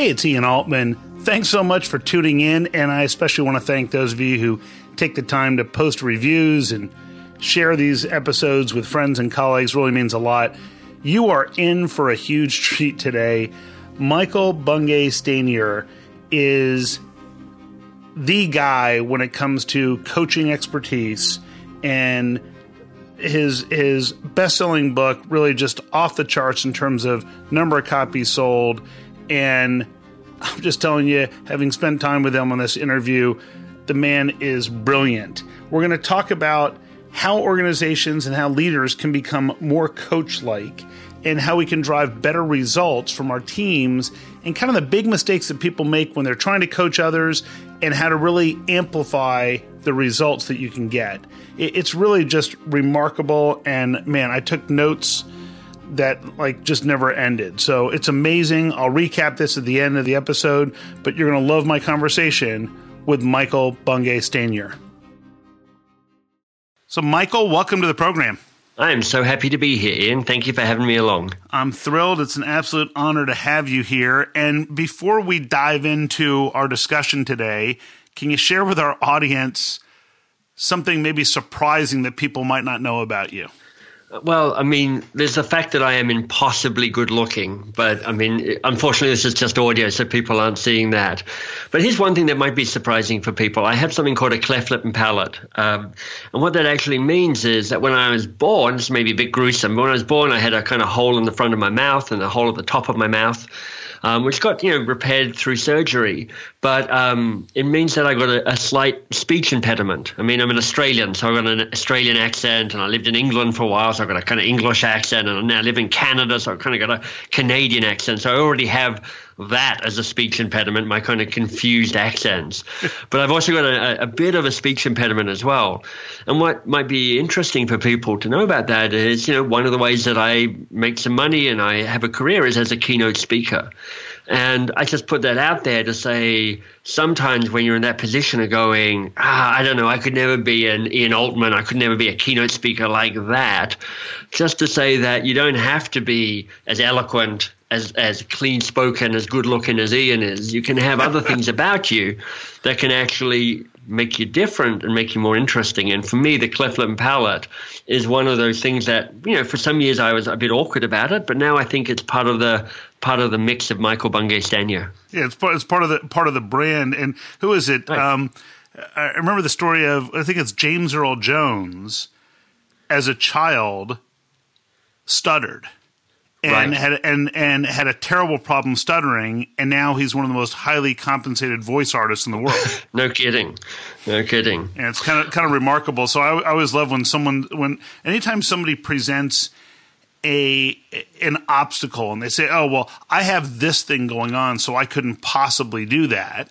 Hey, it's Ian Altman. Thanks so much for tuning in, and I especially want to thank those of you who take the time to post reviews and share these episodes with friends and colleagues. Really means a lot. You are in for a huge treat today. Michael Bungay Stanier is the guy when it comes to coaching expertise and his his best-selling book really just off the charts in terms of number of copies sold and I'm just telling you having spent time with him on this interview the man is brilliant. We're going to talk about how organizations and how leaders can become more coach like and how we can drive better results from our teams and kind of the big mistakes that people make when they're trying to coach others and how to really amplify the results that you can get. It's really just remarkable. And man, I took notes that like just never ended. So it's amazing. I'll recap this at the end of the episode, but you're going to love my conversation with Michael Bungay Stanier. So, Michael, welcome to the program. I am so happy to be here, Ian. Thank you for having me along. I'm thrilled. It's an absolute honor to have you here. And before we dive into our discussion today, can you share with our audience something maybe surprising that people might not know about you? Well, I mean, there's the fact that I am impossibly good looking, but I mean, unfortunately, this is just audio, so people aren't seeing that. But here's one thing that might be surprising for people. I have something called a cleft lip and palate. Um, and what that actually means is that when I was born, this may be a bit gruesome, but when I was born, I had a kind of hole in the front of my mouth and a hole at the top of my mouth um, which got you know repaired through surgery. But um, it means that I got a, a, slight speech impediment. I mean, I'm an Australian, so I've got an Australian accent, and I lived in England for a while, so I've got a kind of English accent, and I now live in Canada, so I've kind of got a Canadian accent. So I already have that as a speech impediment, my kind of confused accents. but I've also got a, a, bit of a speech impediment as well. And what might be interesting for people to know about that is, you know, one of the ways that I make some money and I have a career is as a keynote speaker. And I just put that out there to say sometimes when you're in that position of going, ah, I don't know, I could never be an Ian Altman, I could never be a keynote speaker like that, just to say that you don't have to be as eloquent as as clean spoken, as good looking as Ian is, you can have other things about you that can actually make you different and make you more interesting. And for me, the cleft lip palate is one of those things that you know. For some years, I was a bit awkward about it, but now I think it's part of the part of the mix of Michael Bungay Stanier. Yeah, it's part, it's part of the part of the brand. And who is it? Right. Um, I remember the story of I think it's James Earl Jones as a child stuttered and right. had and and had a terrible problem stuttering, and now he's one of the most highly compensated voice artists in the world. no kidding, no kidding. And it's kind of kind of remarkable. So I, I always love when someone when anytime somebody presents a an obstacle and they say, "Oh well, I have this thing going on, so I couldn't possibly do that."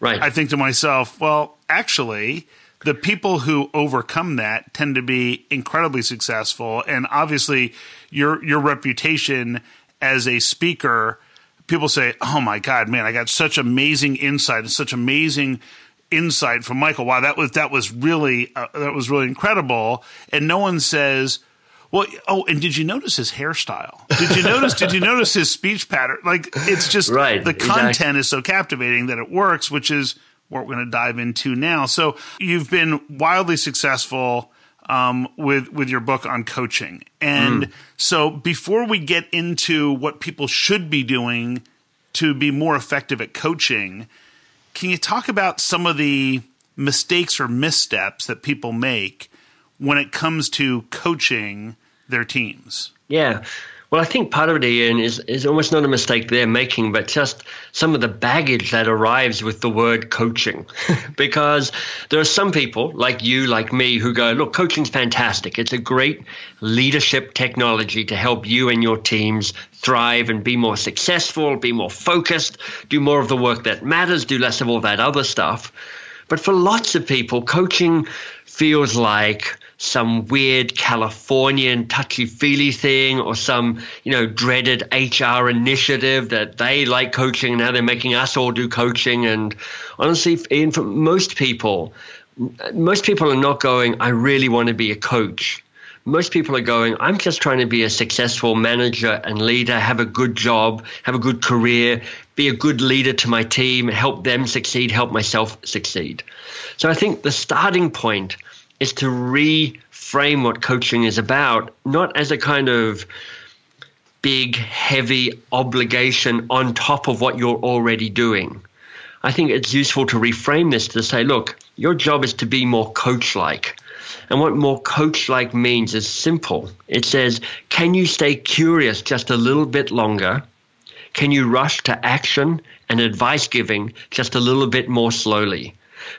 Right. I think to myself, well, actually, the people who overcome that tend to be incredibly successful and obviously your your reputation as a speaker people say oh my god man i got such amazing insight and such amazing insight from michael wow that was that was really uh, that was really incredible and no one says well, oh, and did you notice his hairstyle? Did you notice? did you notice his speech pattern? Like, it's just right, the content exactly. is so captivating that it works, which is what we're going to dive into now. So you've been wildly successful um, with with your book on coaching, and mm. so before we get into what people should be doing to be more effective at coaching, can you talk about some of the mistakes or missteps that people make when it comes to coaching their teams? Yeah. Well, I think part of it, Ian, is, is almost not a mistake they're making, but just some of the baggage that arrives with the word coaching. because there are some people like you, like me, who go, look, coaching's fantastic. It's a great leadership technology to help you and your teams thrive and be more successful, be more focused, do more of the work that matters, do less of all that other stuff. But for lots of people, coaching feels like some weird Californian touchy feely thing or some, you know, dreaded HR initiative that they like coaching. And now they're making us all do coaching. And honestly, for most people, most people are not going, I really want to be a coach. Most people are going, I'm just trying to be a successful manager and leader, have a good job, have a good career, be a good leader to my team, help them succeed, help myself succeed. So I think the starting point is to reframe what coaching is about, not as a kind of big, heavy obligation on top of what you're already doing. I think it's useful to reframe this to say, look, your job is to be more coach like. And what more coach like means is simple. It says, can you stay curious just a little bit longer? Can you rush to action and advice giving just a little bit more slowly?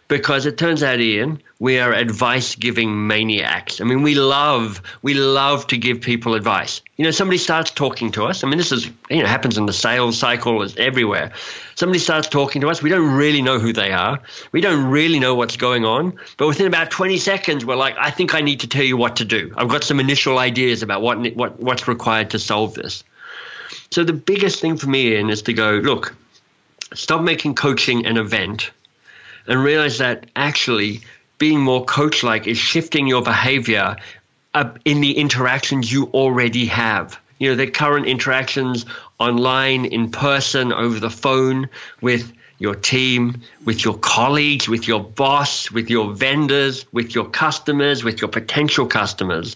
Because it turns out, Ian, we are advice giving maniacs. I mean, we love we love to give people advice. You know, somebody starts talking to us. I mean, this is you know happens in the sales cycle is everywhere. Somebody starts talking to us. We don't really know who they are. We don't really know what's going on. But within about 20 seconds, we're like, I think I need to tell you what to do. I've got some initial ideas about what what what's required to solve this. So the biggest thing for me, Ian, is to go look. Stop making coaching an event and realize that actually being more coach like is shifting your behavior in the interactions you already have. You know, the current interactions online, in person, over the phone, with your team, with your colleagues, with your boss, with your vendors, with your customers, with your potential customers.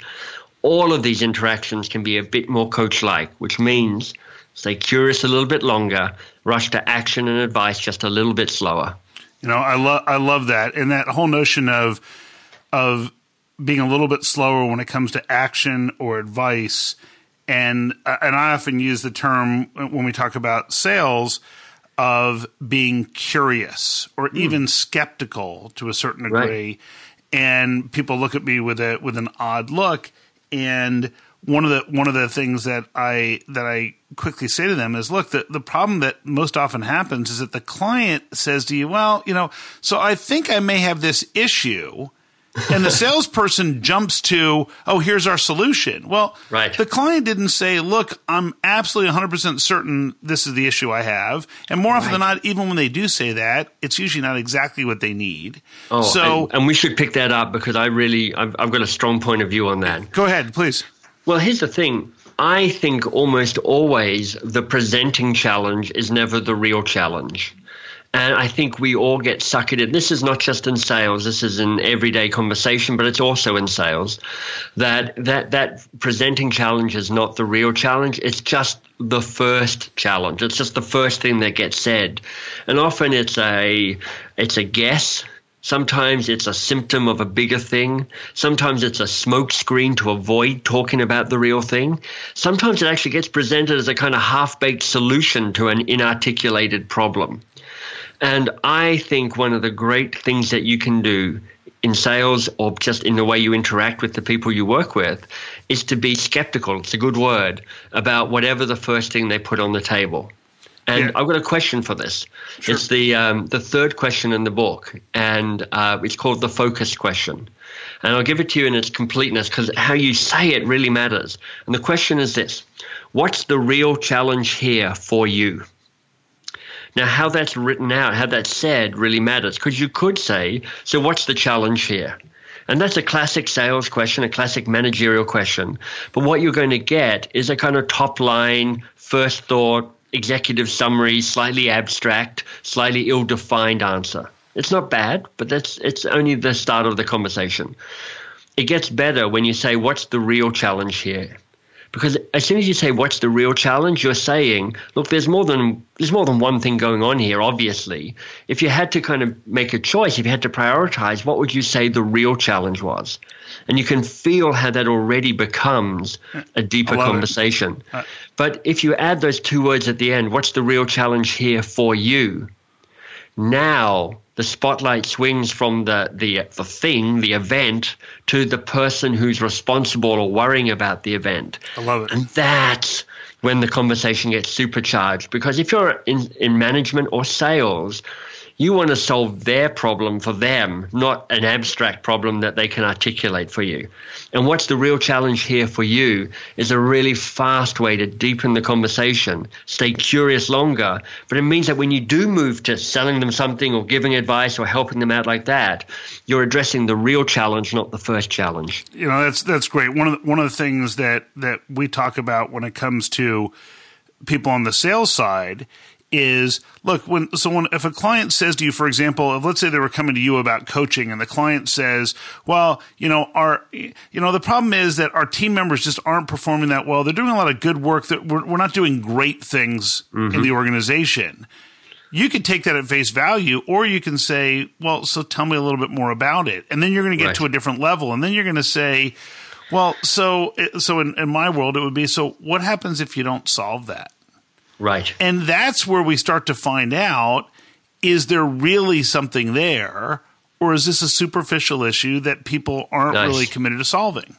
All of these interactions can be a bit more coach like, which means stay curious a little bit longer, rush to action and advice just a little bit slower. You know, I love I love that, and that whole notion of of being a little bit slower when it comes to action or advice, and uh, and I often use the term when we talk about sales of being curious or mm. even skeptical to a certain degree, right. and people look at me with a with an odd look, and one of the one of the things that I that I quickly say to them is, look, the, the problem that most often happens is that the client says to you, well, you know, so I think I may have this issue. and the salesperson jumps to, oh, here's our solution. Well, right. the client didn't say, look, I'm absolutely 100% certain this is the issue I have. And more often right. than not, even when they do say that, it's usually not exactly what they need. Oh, so, and, and we should pick that up because I really, I've, I've got a strong point of view on that. Go ahead, please. Well, here's the thing. I think almost always the presenting challenge is never the real challenge. And I think we all get suckered in. This is not just in sales. This is in everyday conversation, but it's also in sales. That that that presenting challenge is not the real challenge. It's just the first challenge. It's just the first thing that gets said, and often it's a it's a guess Sometimes it's a symptom of a bigger thing. Sometimes it's a smokescreen to avoid talking about the real thing. Sometimes it actually gets presented as a kind of half baked solution to an inarticulated problem. And I think one of the great things that you can do in sales or just in the way you interact with the people you work with is to be skeptical. It's a good word about whatever the first thing they put on the table. And yeah. I've got a question for this. Sure. It's the um, the third question in the book, and uh, it's called the focus question. And I'll give it to you in its completeness because how you say it really matters. And the question is this: What's the real challenge here for you? Now, how that's written out, how that's said, really matters because you could say, "So, what's the challenge here?" And that's a classic sales question, a classic managerial question. But what you're going to get is a kind of top line, first thought, executive summary, slightly abstract, slightly ill-defined answer. It's not bad, but that's it's only the start of the conversation. It gets better when you say, "What's the real challenge here?" Because as soon as you say, "What's the real challenge?" you're saying, "Look, there's more than there's more than one thing going on here." Obviously, if you had to kind of make a choice, if you had to prioritize, what would you say the real challenge was? And you can feel how that already becomes a deeper conversation. Uh, but if you add those two words at the end, what's the real challenge here for you? Now the spotlight swings from the, the, the thing, the event, to the person who's responsible or worrying about the event. I love it. And that's when the conversation gets supercharged. Because if you're in, in management or sales, you want to solve their problem for them, not an abstract problem that they can articulate for you. And what's the real challenge here for you is a really fast way to deepen the conversation, stay curious longer. But it means that when you do move to selling them something or giving advice or helping them out like that, you're addressing the real challenge, not the first challenge. You know, that's that's great. One of the, one of the things that that we talk about when it comes to people on the sales side is look when so when if a client says to you for example if let's say they were coming to you about coaching and the client says well you know our you know the problem is that our team members just aren't performing that well. They're doing a lot of good work that we're, we're not doing great things mm-hmm. in the organization. You could take that at face value or you can say well so tell me a little bit more about it. And then you're going to get right. to a different level. And then you're going to say well so so in, in my world it would be so what happens if you don't solve that Right. And that's where we start to find out is there really something there, or is this a superficial issue that people aren't nice. really committed to solving?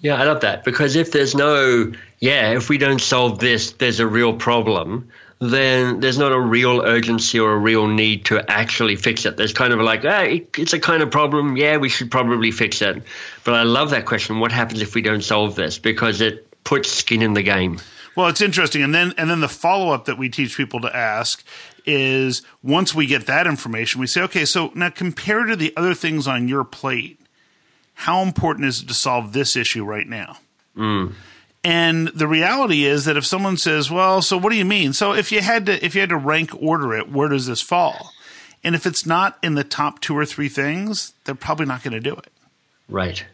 Yeah, I love that because if there's no, yeah, if we don't solve this, there's a real problem, then there's not a real urgency or a real need to actually fix it. There's kind of like, hey, it's a kind of problem. Yeah, we should probably fix it. But I love that question. What happens if we don't solve this? Because it puts skin in the game. Well, it's interesting, and then and then the follow up that we teach people to ask is once we get that information, we say, okay, so now compared to the other things on your plate, how important is it to solve this issue right now? Mm. And the reality is that if someone says, "Well, so what do you mean?" So if you had to if you had to rank order it, where does this fall? And if it's not in the top two or three things, they're probably not going to do it. Right.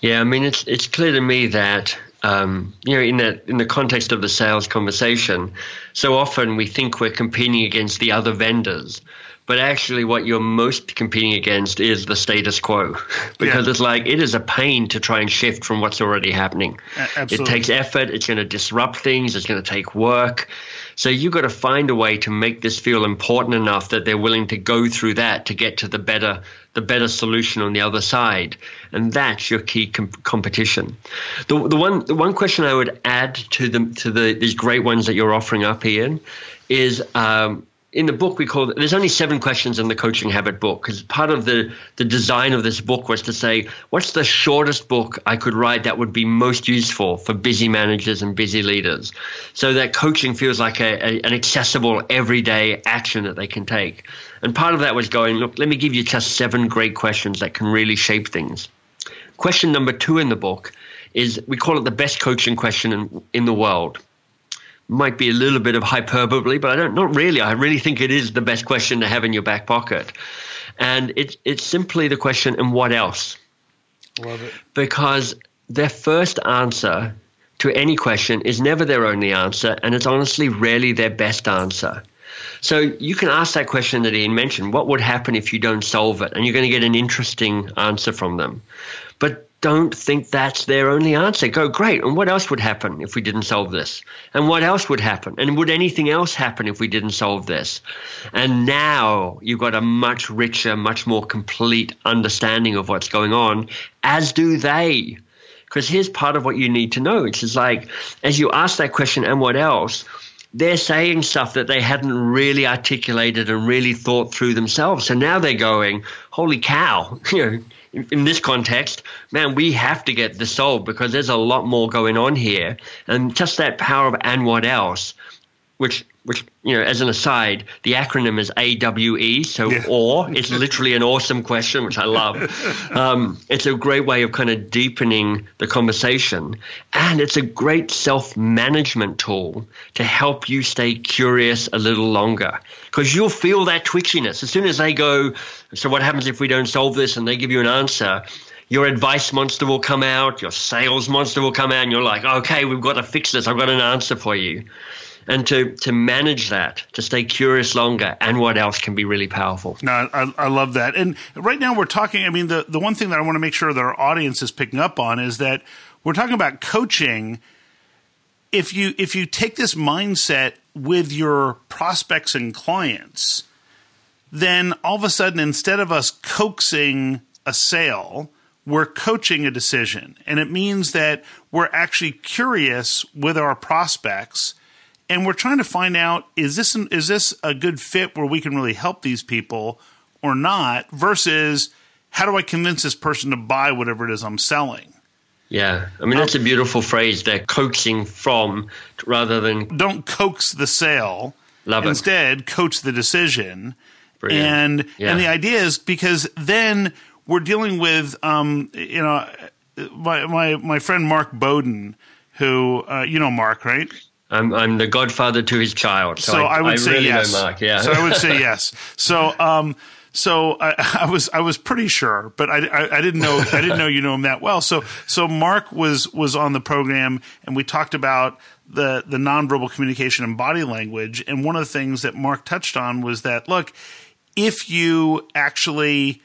Yeah, I mean it's it's clear to me that um, you know, in that in the context of the sales conversation, so often we think we're competing against the other vendors, but actually, what you're most competing against is the status quo, because yeah. it's like it is a pain to try and shift from what's already happening. Absolutely. It takes effort. It's going to disrupt things. It's going to take work. So you've got to find a way to make this feel important enough that they're willing to go through that to get to the better the better solution on the other side, and that's your key com- competition. The, the one the one question I would add to the to the these great ones that you're offering up, Ian, is um, in the book we call there's only seven questions in the coaching habit book because part of the the design of this book was to say what's the shortest book i could write that would be most useful for busy managers and busy leaders? So that coaching feels like a, a, an accessible everyday action that they can take. And part of that was going look let me give you just seven great questions that can really shape things. Question number two in the book is we call it the best coaching question in, in the world might be a little bit of hyperbole, but I don't, not really. I really think it is the best question to have in your back pocket. And it's, it's simply the question, and what else? Love it. Because their first answer to any question is never their only answer, and it's honestly rarely their best answer. So you can ask that question that Ian mentioned what would happen if you don't solve it? And you're going to get an interesting answer from them. But don't think that's their only answer. Go, great. And what else would happen if we didn't solve this? And what else would happen? And would anything else happen if we didn't solve this? And now you've got a much richer, much more complete understanding of what's going on, as do they. Because here's part of what you need to know. It's just like, as you ask that question, and what else? they're saying stuff that they hadn't really articulated and really thought through themselves. So now they're going, holy cow, you know, in, this context, man, we have to get this solved because there's a lot more going on here. And just that power of and what else, which which you know, as an aside, the acronym is AWE, so yeah. or it's literally an awesome question, which I love. Um, it's a great way of kind of deepening the conversation, and it's a great self-management tool to help you stay curious a little longer because you'll feel that twitchiness as soon as they go. So what happens if we don't solve this? And they give you an answer your advice monster will come out, your sales monster will come out, and you're like, okay, we've got to fix this. I've got an answer for you and to to manage that, to stay curious longer, and what else can be really powerful. No, I, I love that. And right now we're talking. I mean, the the one thing that I want to make sure that our audience is picking up on is that we're talking about coaching. If you if you take this mindset with your prospects and clients, then all of a sudden, instead of us coaxing a sale, we're coaching a decision. And it means that we're actually curious with our prospects and we're trying to find out is this an, is this a good fit where we can really help these people or not versus how do I convince this person to buy whatever it is I'm selling? Yeah, I mean that's a beautiful phrase. They're coaxing from rather than don't coax the sale. Love it. Instead, it. coach the decision. Brilliant. And yeah. and the idea is because then we're dealing with um, you know my my my friend Mark Bowden, who uh, you know Mark right? I'm, I'm the godfather to his child. So, so I, I, would I say really yes. know Mark. Yeah. So I would say yes. So um, so I, I, was I was pretty sure, but I, I, I, didn't know I didn't know you know him that well. So so Mark was was on the program, and we talked about the the nonverbal communication and body language. And one of the things that Mark touched on was that look, if you actually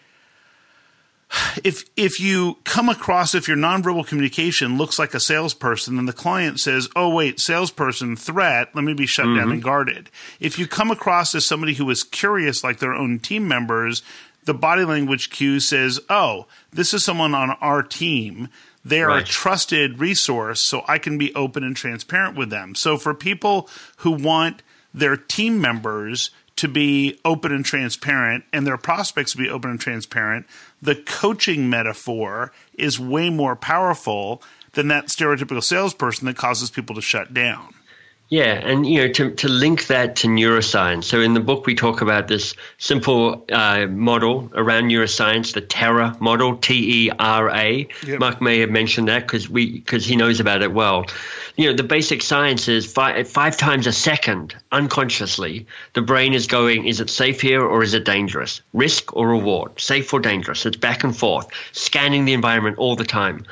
if if you come across if your nonverbal communication looks like a salesperson and the client says, "Oh wait, salesperson threat, let me be shut mm-hmm. down and guarded." If you come across as somebody who is curious like their own team members, the body language cue says, "Oh, this is someone on our team." They are right. a trusted resource, so I can be open and transparent with them. So for people who want their team members to be open and transparent and their prospects to be open and transparent, the coaching metaphor is way more powerful than that stereotypical salesperson that causes people to shut down. Yeah, and you know to to link that to neuroscience. So in the book we talk about this simple uh, model around neuroscience, the TERA model, T E R A. Yep. Mark may have mentioned that because we because he knows about it well you know, the basic science is five, five times a second, unconsciously, the brain is going, is it safe here or is it dangerous? Risk or reward? Safe or dangerous? It's back and forth, scanning the environment all the time.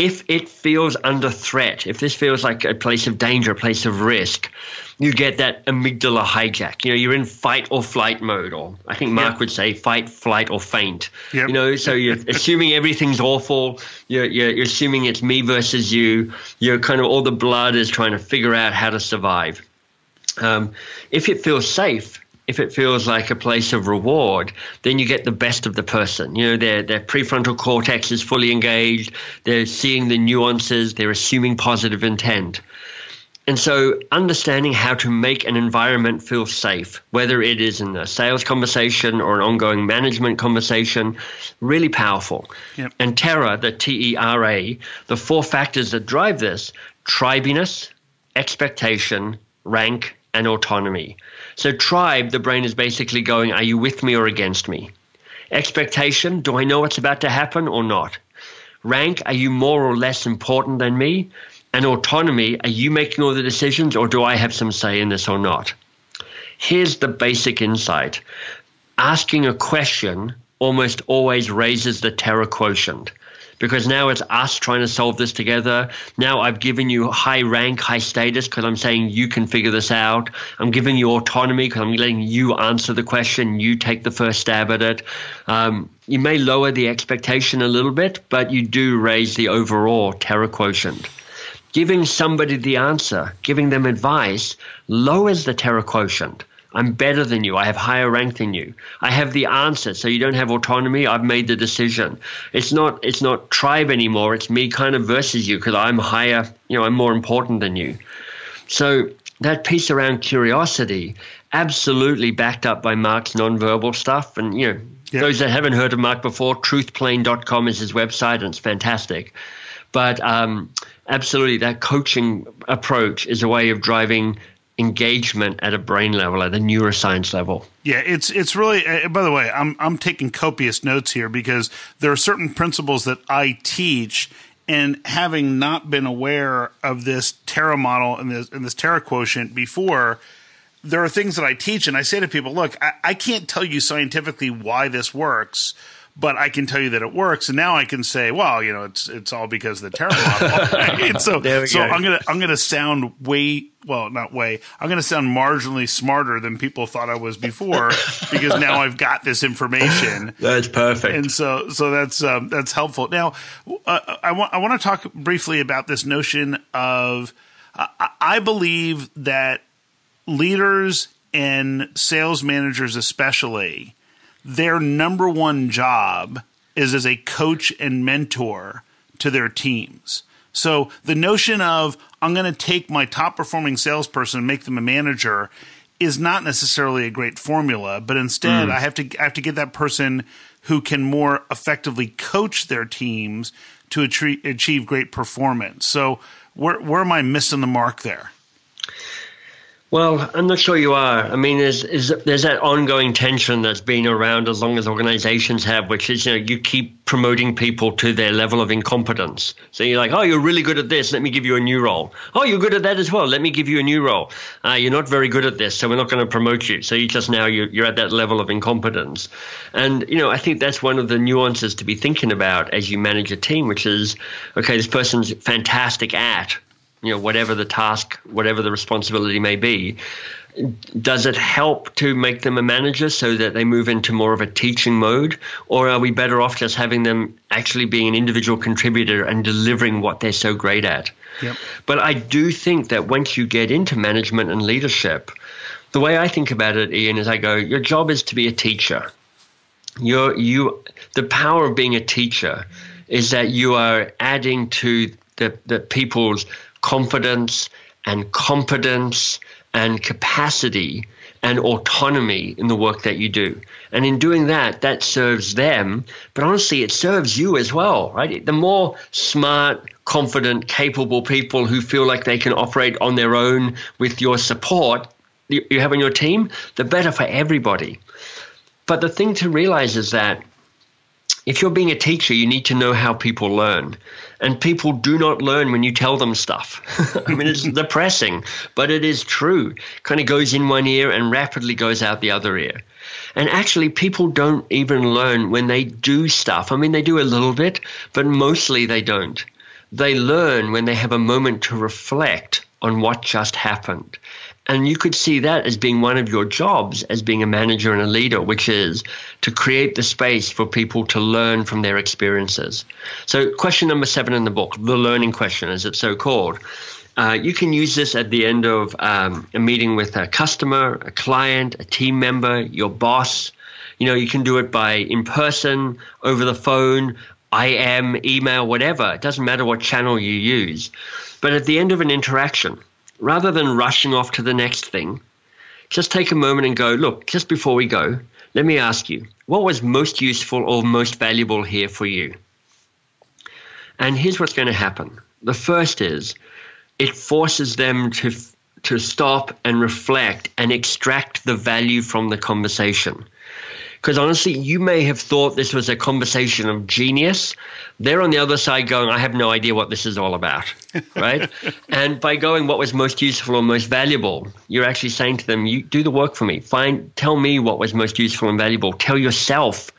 If it feels under threat, if this feels like a place of danger, a place of risk, you get that amygdala hijack. You know, you're in fight or flight mode, or I think Mark yep. would say fight, flight, or faint. Yep. You know, so you're assuming everything's awful. You're, you're, you're assuming it's me versus you. You're kind of all the blood is trying to figure out how to survive. Um, if it feels safe, if it feels like a place of reward, then you get the best of the person. You know, their their prefrontal cortex is fully engaged. They're seeing the nuances. They're assuming positive intent. And so, understanding how to make an environment feel safe, whether it is in a sales conversation or an ongoing management conversation, really powerful. Yep. And TERA, the T E R A, the four factors that drive this tribiness, expectation, rank, and autonomy. So, tribe, the brain is basically going, Are you with me or against me? Expectation, do I know what's about to happen or not? Rank, are you more or less important than me? and autonomy, are you making all the decisions or do I have some say in this or not? Here's the basic insight asking a question almost always raises the TERA quotient because now it's us trying to solve this together. Now I've given you high rank, high status because I'm saying you can figure this out. I'm giving you autonomy because I'm letting you answer the question. You take the first stab at it. Um, you may lower the expectation a little bit, but you do raise the overall TERA quotient giving somebody the answer, giving them advice, lowers the TERA quotient. I'm better than you. I have higher rank than you. I have the answer. So you don't have autonomy. I've made the decision. It's not it's not tribe anymore. It's me kind of versus you because I'm higher, you know, I'm more important than you. So that piece around curiosity, absolutely backed up by Mark's nonverbal stuff. And you know, yep. those that haven't heard of Mark before, truthplane.com is his website and it's fantastic. But um, absolutely, that coaching approach is a way of driving engagement at a brain level, at a neuroscience level. Yeah, it's it's really. Uh, by the way, I'm I'm taking copious notes here because there are certain principles that I teach, and having not been aware of this TERA model and this and this TERA quotient before. There are things that I teach, and I say to people, "Look, I, I can't tell you scientifically why this works, but I can tell you that it works. And now I can say, well, you know, it's it's all because of the TERA model. So, so go. I'm gonna I'm gonna sound way well, not way. I'm gonna sound marginally smarter than people thought I was before because now I've got this information. That's perfect. And so so that's um, that's helpful. Now, uh, I want I want to talk briefly about this notion of uh, I believe that leaders and sales managers especially their number one job is as a coach and mentor to their teams. So the notion of I'm going to take my top performing salesperson and make them a manager is not necessarily a great formula, but instead mm. I have to I have to get that person who can more effectively coach their teams to achieve great performance. So where where am I missing the mark there? Well, I'm not sure you are. I mean, there's, there's that ongoing tension that's been around as long as organizations have, which is, you know, you keep promoting people to their level of incompetence. So you're like, oh, you're really good at this. Let me give you a new role. Oh, you're good at that as well. Let me give you a new role. Uh, you're not very good at this, so we're not going to promote you. So you just now you're, you're at that level of incompetence. And, you know, I think that's one of the nuances to be thinking about as you manage a team, which is, okay, this person's fantastic at you know, whatever the task, whatever the responsibility may be, does it help to make them a manager so that they move into more of a teaching mode? Or are we better off just having them actually being an individual contributor and delivering what they're so great at? Yep. But I do think that once you get into management and leadership, the way I think about it, Ian, is I go, your job is to be a teacher. You're, you, the power of being a teacher is that you are adding to the, the people's confidence and competence and capacity and autonomy in the work that you do. And in doing that, that serves them, but honestly, it serves you as well, right? The more smart, confident, capable people who feel like they can operate on their own with your support you have on your team, the better for everybody. But the thing to realize is that if you're being a teacher, you need to know how people learn. And people do not learn when you tell them stuff. I mean, it's depressing, but it is true. Kind of goes in one ear and rapidly goes out the other ear. And actually, people don't even learn when they do stuff. I mean, they do a little bit, but mostly they don't. They learn when they have a moment to reflect on what just happened. And you could see that as being one of your jobs as being a manager and a leader, which is to create the space for people to learn from their experiences. So, question number seven in the book, the learning question, as it's so called. Uh, you can use this at the end of um, a meeting with a customer, a client, a team member, your boss. You know, you can do it by in person, over the phone, IM, email, whatever. It doesn't matter what channel you use. But at the end of an interaction, rather than rushing off to the next thing, just take a moment and go, look, just before we go, let me ask you, what was most useful or most valuable here for you? And here's what's going to happen. The first is it forces them to to stop and reflect and extract the value from the conversation. Because honestly, you may have thought this was a conversation of genius. They're on the other side going, I have no idea what this is all about. right? and by going what was most useful or most valuable, you're actually saying to them, You do the work for me. Find tell me what was most useful and valuable. Tell yourself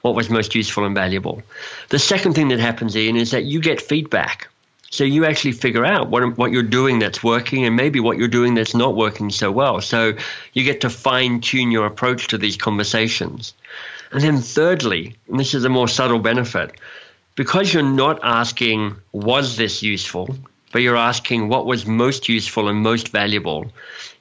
what was most useful and valuable. The second thing that happens, Ian, is that you get feedback. So you actually figure out what what you're doing that's working and maybe what you're doing that's not working so well. So you get to fine tune your approach to these conversations. And then thirdly, and this is a more subtle benefit, because you're not asking was this useful, but you're asking what was most useful and most valuable.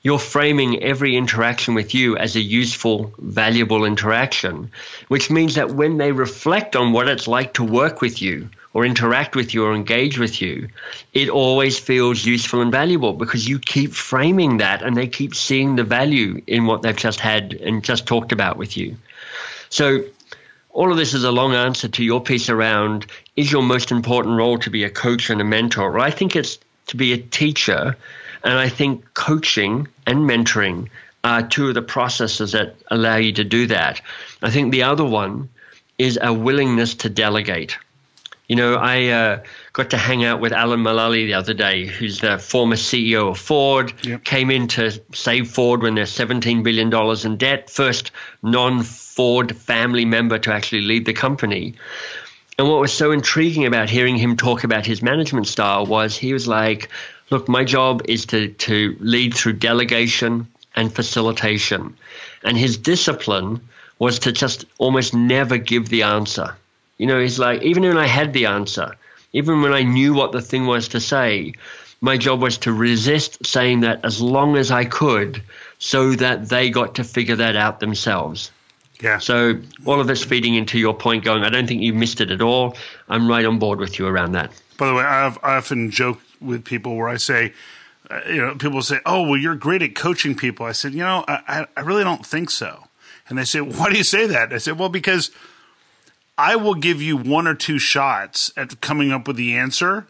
You're framing every interaction with you as a useful, valuable interaction, which means that when they reflect on what it's like to work with you, or interact with you or engage with you, it always feels useful and valuable because you keep framing that and they keep seeing the value in what they've just had and just talked about with you. So, all of this is a long answer to your piece around is your most important role to be a coach and a mentor? Well, I think it's to be a teacher, and I think coaching and mentoring are two of the processes that allow you to do that. I think the other one is a willingness to delegate. You know, I uh, got to hang out with Alan Mulally the other day, who's the former CEO of Ford, yep. came in to save Ford when they're $17 billion in debt, first non Ford family member to actually lead the company. And what was so intriguing about hearing him talk about his management style was he was like, look, my job is to, to lead through delegation and facilitation. And his discipline was to just almost never give the answer. You know, he's like, even when I had the answer, even when I knew what the thing was to say, my job was to resist saying that as long as I could so that they got to figure that out themselves. Yeah. So all of it's feeding into your point going, I don't think you missed it at all. I'm right on board with you around that. By the way, I've, I often joke with people where I say, uh, you know, people say, oh, well, you're great at coaching people. I said, you know, I, I really don't think so. And they say, why do you say that? I said, well, because – I will give you one or two shots at coming up with the answer,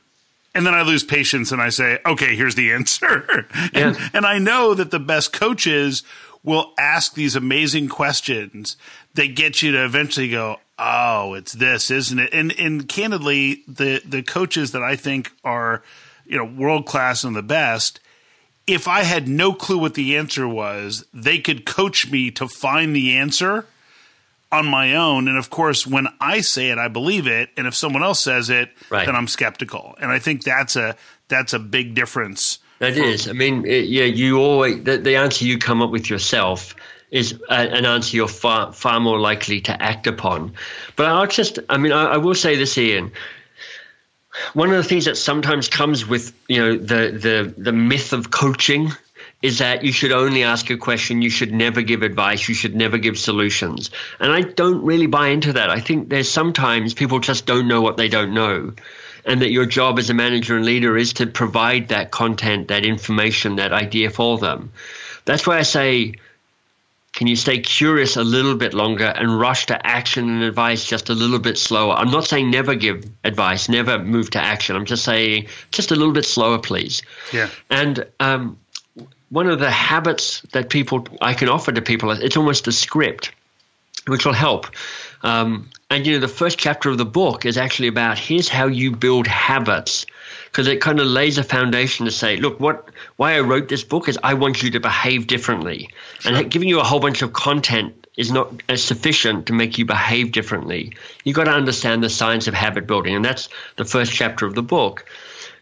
and then I lose patience and I say, okay, here's the answer. and, Yeah. and I know that the best coaches will ask these amazing questions that get you to eventually go, oh, it's this, isn't it? And, and candidly, the, the coaches that I think are, you know, world class and the best, if I had no clue what the answer was, they could coach me to find the answer on my own. And of course, when I say it, I believe it. And if someone else says it, Right. then I'm skeptical. And I think that's a that's a big difference. That is. I mean, it, yeah, you always the, the answer you come up with yourself is a, an answer you're far far more likely to act upon. But I'll just, I mean, I, I will say this, Ian. One of the things that sometimes comes with you know the the the myth of coaching is that you should only ask a question, you should never give advice, you should never give solutions. And I don't really buy into that. I think there's sometimes people just don't know what they don't know. And that your job as a manager and leader is to provide that content, that information, that idea for them. That's why I say, can you stay curious a little bit longer and rush to action and advice just a little bit slower? I'm not saying never give advice, never move to action. I'm just saying just a little bit slower, please. Yeah. And um, one of the habits that people I can offer to people, it's almost a script, which will help. Um, and you know, the first chapter of the book is actually about here's how you build habits, because it kind of lays a foundation to say, look, what why I wrote this book is I want you to behave differently, and giving you a whole bunch of content is not as sufficient to make you behave differently. You've got to understand the science of habit building, and that's the first chapter of the book.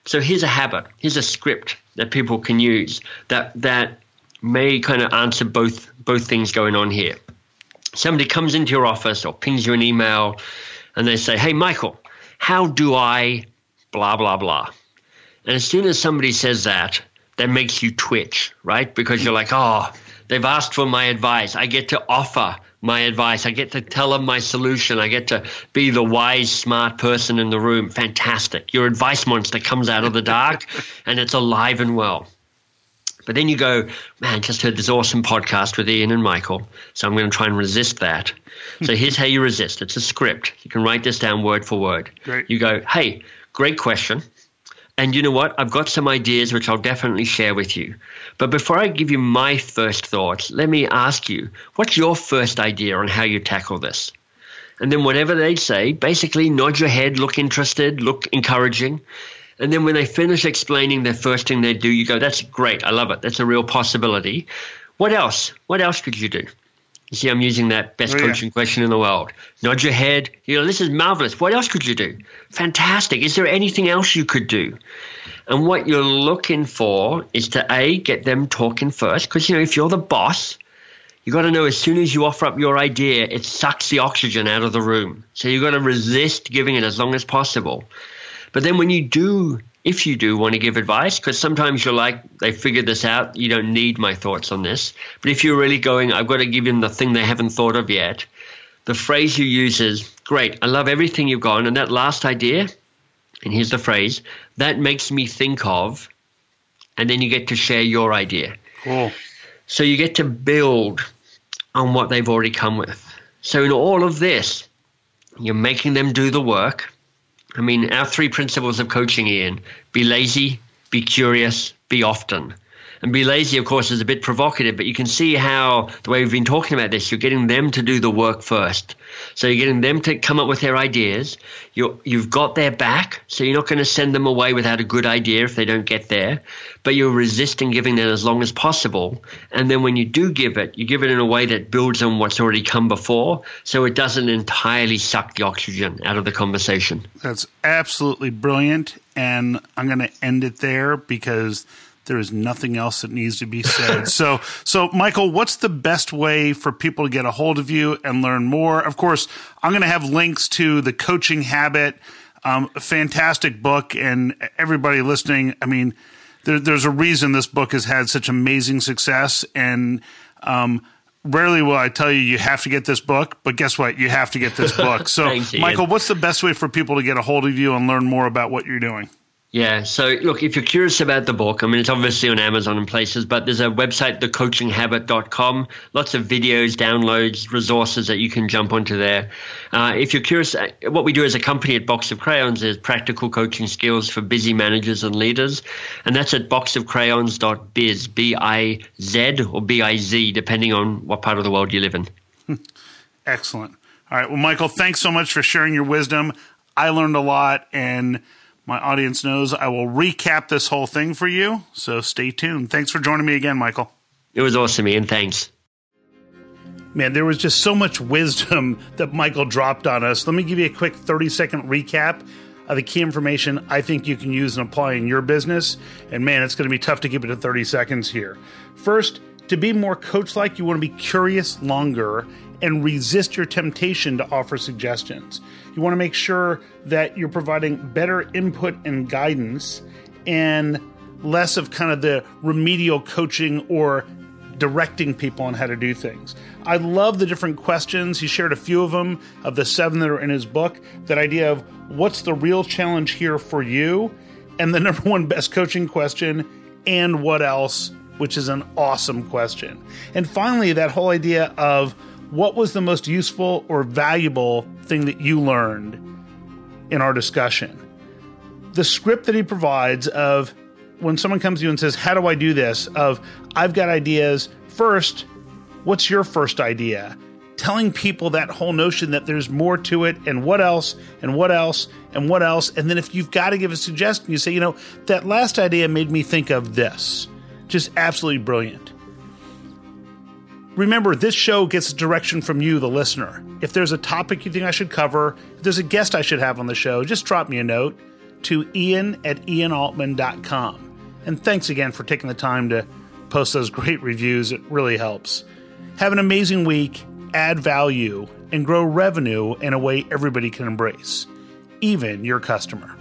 So here's a habit, here's a script that people can use that that may kind of answer both both things going on here. Somebody comes into your office or pings you an email and they say, Hey Michael, how do I blah blah blah? And as soon as somebody says that, that makes you twitch, right? Because you're like, oh, they've asked for my advice. I get to offer my advice. I get to tell them my solution. I get to be the wise, smart person in the room. Fantastic. Your advice monster comes out of the dark and it's alive and well. But then you go, man, just heard this awesome podcast with Ian and Michael. So I'm going to try and resist that. so hmm. here's how you resist it's a script. You can write this down word for word. Great. You go, hey, great question. And you know what? I've got some ideas which I'll definitely share with you. But before I give you my first thoughts, let me ask you what's your first idea on how you tackle this? And then whatever they say, basically nod your head, look interested, look encouraging. And then when they finish explaining the first thing they do, you go, that's great. I love it. That's a real possibility. What else? What else could you do? You see, I'm using that best Oh, yeah. coaching question in the world. Nod your head. You know, this is marvelous. What else could you do? Fantastic. Is there anything else you could do? And what you're looking for is to A, get them talking first. Because, you know, if you're the boss, you got to know as soon as you offer up your idea, it sucks the oxygen out of the room. So you've got to resist giving it as long as possible. But then when you do, if you do want to give advice, because sometimes you're like, they figured this out, you don't need my thoughts on this. But if you're really going, I've got to give them the thing they haven't thought of yet, the phrase you use is, great, I love everything you've gone. And that last idea, and here's the phrase, that makes me think of, and then you get to share your idea. Cool. So you get to build on what they've already come with. So in all of this, you're making them do the work. I mean, our three principles of coaching, Ian be lazy, be curious, be often. And be lazy, of course, is a bit provocative, but you can see how the way we've been talking about this, you're getting them to do the work first. So you're getting them to come up with their ideas. You're, you've got their back, so you're not going to send them away without a good idea if they don't get there. But you're resisting giving it as long as possible. And then when you do give it, you give it in a way that builds on what's already come before, so it doesn't entirely suck the oxygen out of the conversation. That's absolutely brilliant. And I'm going to end it there because there is nothing else that needs to be said. so, so Michael, what's the best way for people to get a hold of you and learn more? Of course, I'm going to have links to the coaching habit. Um, a fantastic book, and everybody listening, I mean, there, there's a reason this book has had such amazing success. And um, rarely will I tell you you have to get this book, but guess what? You have to get this book. So, Michael, what's the best way for people to get a hold of you and learn more about what you're doing? Yeah. So, look, if you're curious about the book, I mean, it's obviously on Amazon and places, but there's a website, thecoachinghabit.com. Lots of videos, downloads, resources that you can jump onto there. Uh, if you're curious, uh, what we do as a company at Box of Crayons is practical coaching skills for busy managers and leaders. And that's at boxofcrayons.biz, B I Z or B I Z, depending on what part of the world you live in. Excellent. All right. Well, Michael, thanks so much for sharing your wisdom. I learned a lot and my audience knows I will recap this whole thing for you. So stay tuned. Thanks for joining me again, Michael. It was awesome, Ian. Thanks. Man, there was just so much wisdom that Michael dropped on us. Let me give you a quick 30 second recap of the key information I think you can use and apply in your business. And man, it's going to be tough to keep it to 30 seconds here. First, to be more coach like, you want to be curious longer and resist your temptation to offer suggestions. You want to make sure that you're providing better input and guidance and less of kind of the remedial coaching or directing people on how to do things. I love the different questions. He shared a few of them of the seven that are in his book. That idea of what's the real challenge here for you? And the number one best coaching question, and what else? Which is an awesome question. And finally, that whole idea of what was the most useful or valuable thing that you learned in our discussion? The script that he provides of when someone comes to you and says, How do I do this? Of I've got ideas. First, what's your first idea? Telling people that whole notion that there's more to it and what else and what else and what else. And then if you've got to give a suggestion, you say, you know, that last idea made me think of this. Just absolutely brilliant. Remember, this show gets direction from you, the listener. If there's a topic you think I should cover, if there's a guest I should have on the show, just drop me a note to ian at ianaltman.com. And thanks again for taking the time to post those great reviews. It really helps. Have an amazing week, add value, and grow revenue in a way everybody can embrace, even your customer.